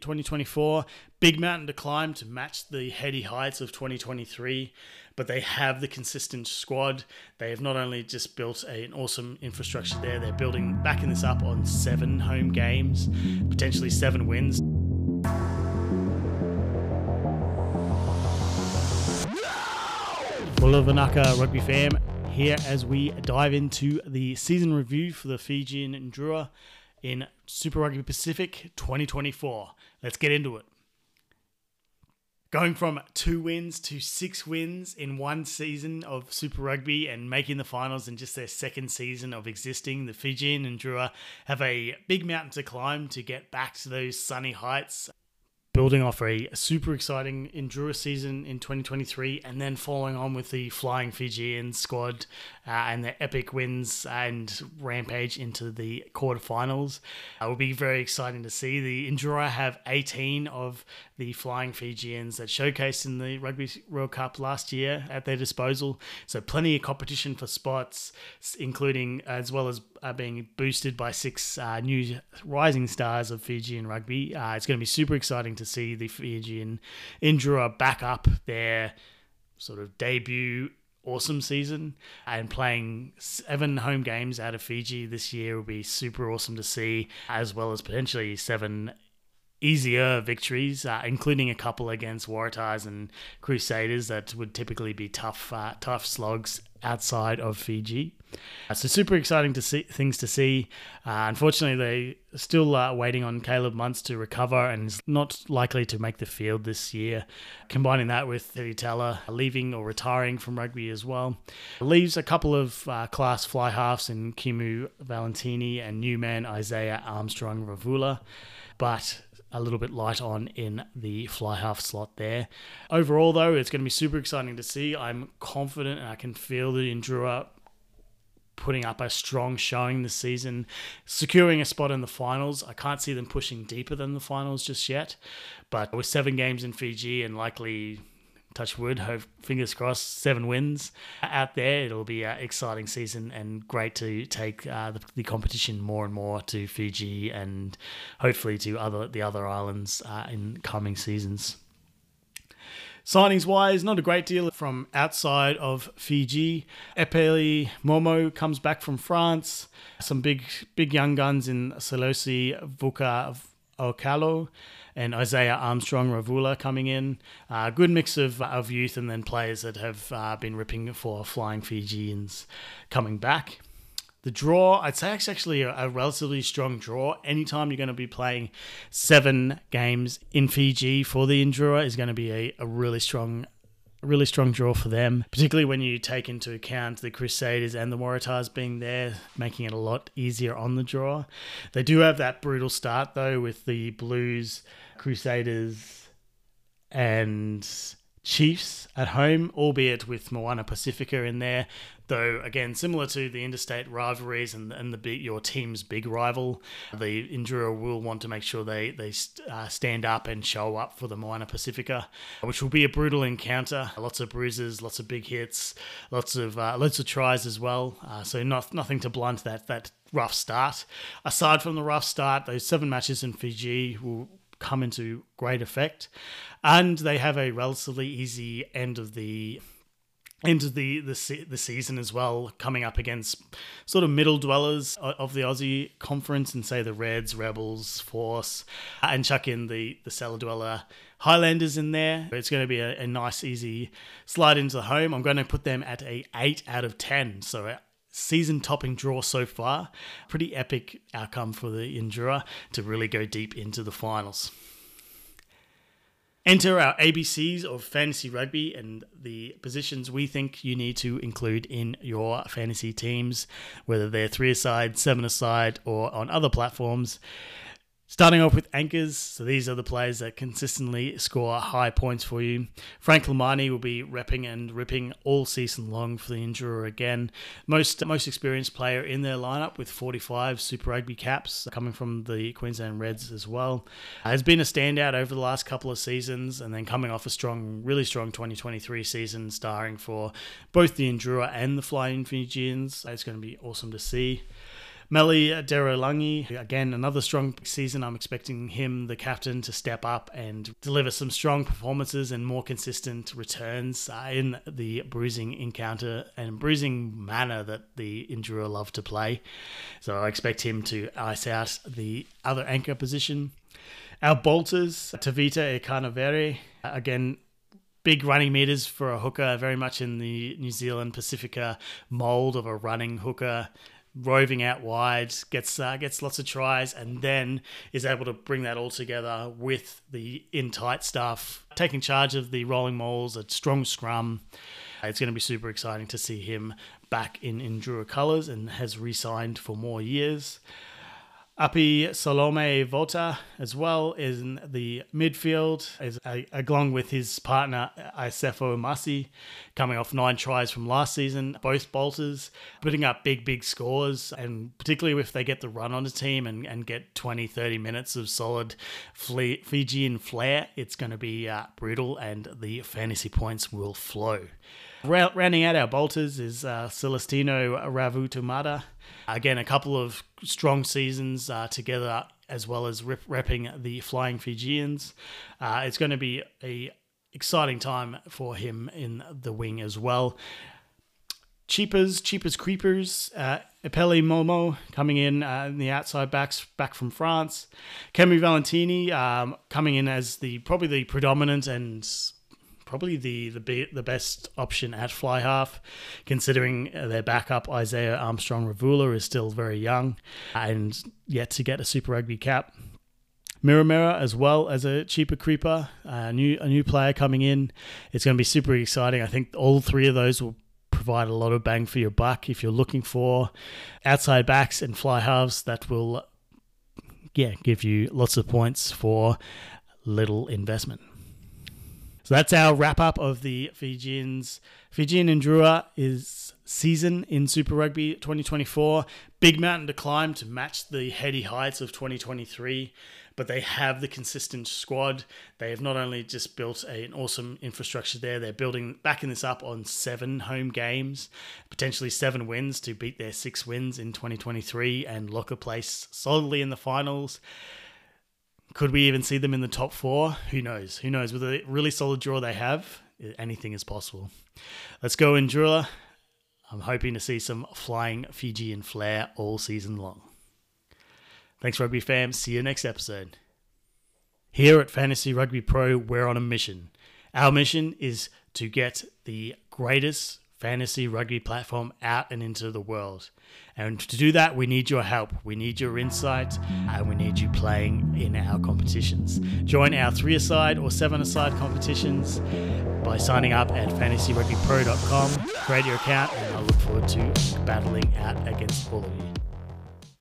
2024. Big mountain to climb to match the heady heights of 2023, but they have the consistent squad. They have not only just built a, an awesome infrastructure there, they're building, backing this up on seven home games, potentially seven wins. Well, Vinaka Rugby fam, here as we dive into the season review for the Fijian Drua in Super Rugby Pacific 2024. Let's get into it. Going from two wins to six wins in one season of Super Rugby and making the finals in just their second season of existing, the Fijian and Drua have a big mountain to climb to get back to those sunny heights building off a super exciting Drua season in 2023 and then following on with the Flying Fijian squad uh, and their epic wins and rampage into the quarterfinals. Uh, it will be very exciting to see. The Drua have 18 of the Flying Fijians that showcased in the Rugby World Cup last year at their disposal. So plenty of competition for spots, including as well as uh, being boosted by six uh, new rising stars of Fijian rugby. Uh, it's going to be super exciting to see the Fijian Drua back up their sort of debut awesome season and playing seven home games out of Fiji this year will be super awesome to see as well as potentially seven easier victories, uh, including a couple against Waratahs and Crusaders that would typically be tough, uh, tough slogs outside of Fiji. Uh, so super exciting to see things to see. Uh, unfortunately, they still uh, waiting on Caleb Muntz to recover and is not likely to make the field this year. Combining that with Teti Tela leaving or retiring from rugby as well, leaves a couple of uh, class fly halves in Kemu Valetini and new man Isaiah Armstrong Ravula, but a little bit light on in the fly half slot there. Overall, though, it's going to be super exciting to see. I'm confident and I can feel the Drua putting up a strong showing this season, securing a spot in the finals. I can't see them pushing deeper than the finals just yet, but with seven games in Fiji and likely touch wood, hope fingers crossed, seven wins out there. It'll be an exciting season and great to take uh, the, the, competition more and more to Fiji and hopefully to other the other islands uh, in coming seasons. Signings wise, not a great deal from outside of Fiji. Epeli Momo comes back from France. Some big big young guns in Selosi Vuka Okalo and Isaiah Armstrong Ravula coming in. Uh, good mix of, of youth and then players that have uh, been ripping for Flying Fijians coming back. The draw, I'd say it's actually a, a, relatively strong draw. Anytime you're going to be playing seven games in Fiji for the Drua is going to be a, a really strong really strong draw for them, particularly when you take into account the Crusaders and the Waratahs being there, making it a lot easier on the draw. They do have that brutal start though with the Blues, Crusaders, and Chiefs at home, albeit with Moana Pacifica in there. Though again, similar to the interstate rivalries and and the your team's big rival, the Drua will want to make sure they they uh, stand up and show up for the Moana Pacifica, which will be a brutal encounter. Lots of bruises, lots of big hits, lots of uh, lots of tries as well. Uh, so not nothing to blunt that that rough start. Aside from the rough start, those seven matches in Fiji will come into great effect. And they have a relatively easy end of the end of the, the the season as well, coming up against sort of middle dwellers of the Aussie conference, and say the Reds, Rebels, Force, and chuck in the the cellar dweller Highlanders in there. It's going to be a, a nice, easy slide into the home. I'm going to put them at a eight out of ten. So season topping draw so far. Pretty epic outcome for the Drua to really go deep into the finals. Enter our ABCs of fantasy rugby and the positions we think you need to include in your fantasy teams, whether they're three aside, seven aside, or on other platforms. Starting off with anchors, so these are the players that consistently score high points for you. Frank Lomani will be repping and ripping all season long for the Drua again. Most most experienced player in their lineup with 45 Super Rugby caps coming from the Queensland Reds as well. Has been a standout over the last couple of seasons and then coming off a strong, really strong 2023 season, starring for both the Drua and the Flying Fijians. It's going to be awesome to see. Meli Derenalagi, again, another strong season. I'm expecting him, the captain, to step up and deliver some strong performances and more consistent returns uh, in the bruising encounter and bruising manner that the Drua love to play. So I expect him to ice out the other anchor position. Our bolters, Tevita Ikanivere, again, big running meters for a hooker, very much in the New Zealand Pacifica mold of a running hooker, roving out wide, gets uh, gets lots of tries, and then is able to bring that all together with the in tight stuff, taking charge of the rolling mauls, a strong scrum. It's going to be super exciting to see him back in Drua colours and has re-signed for more years. Apisalome Vota as well in the midfield, is, along with his partner Iosefo Masi, coming off nine tries from last season. Both bolters putting up big, big scores, and particularly if they get the run on the team and, and get 20, 30 minutes of solid Fijian flair, it's going to be uh, brutal and the fantasy points will flow. Rounding out our bolters is uh, Selestino Ravutaumada. Again, a couple of strong seasons uh, together, as well as rep- repping the Flying Fijians. Uh, it's going to be a exciting time for him in the wing as well. Cheapers, cheapers creepers. Uh, Epeli Momo coming in uh, in the outside backs back from France. Kemu Valetini um, coming in as the probably the predominant and probably the the the best option at fly half, considering their backup Isaiah Armstrong Ravula is still very young and yet to get a Super Rugby cap. Miramira as well as a cheaper creeper, a new a new player coming in. It's going to be super exciting. I think all three of those will provide a lot of bang for your buck if you're looking for outside backs and fly halves that will yeah give you lots of points for little investment. So that's our wrap up of the Fijians. Fijian Drua is season in Super Rugby 2024. Big mountain to climb to match the heady heights of 2023, but they have the consistent squad. They have not only just built a, an awesome infrastructure there, they're building backing this up on seven home games, potentially seven wins to beat their six wins in 2023 and lock a place solidly in the finals. Could we even see them in the top four? Who knows? Who knows? With a really solid draw they have, anything is possible. Let's go in Drua. I'm hoping to see some flying Fijian flair all season long. Thanks, Rugby fam. See you next episode. Here at Fantasy Rugby Pro, we're on a mission. Our mission is to get the greatest fantasy rugby platform out and into the world. And to do that, we need your help. We need your insight, and we need you playing in our competitions. Join our three aside or seven aside competitions by signing up at fantasyrugbypro.com. Create your account, and I look forward to battling out against all of you.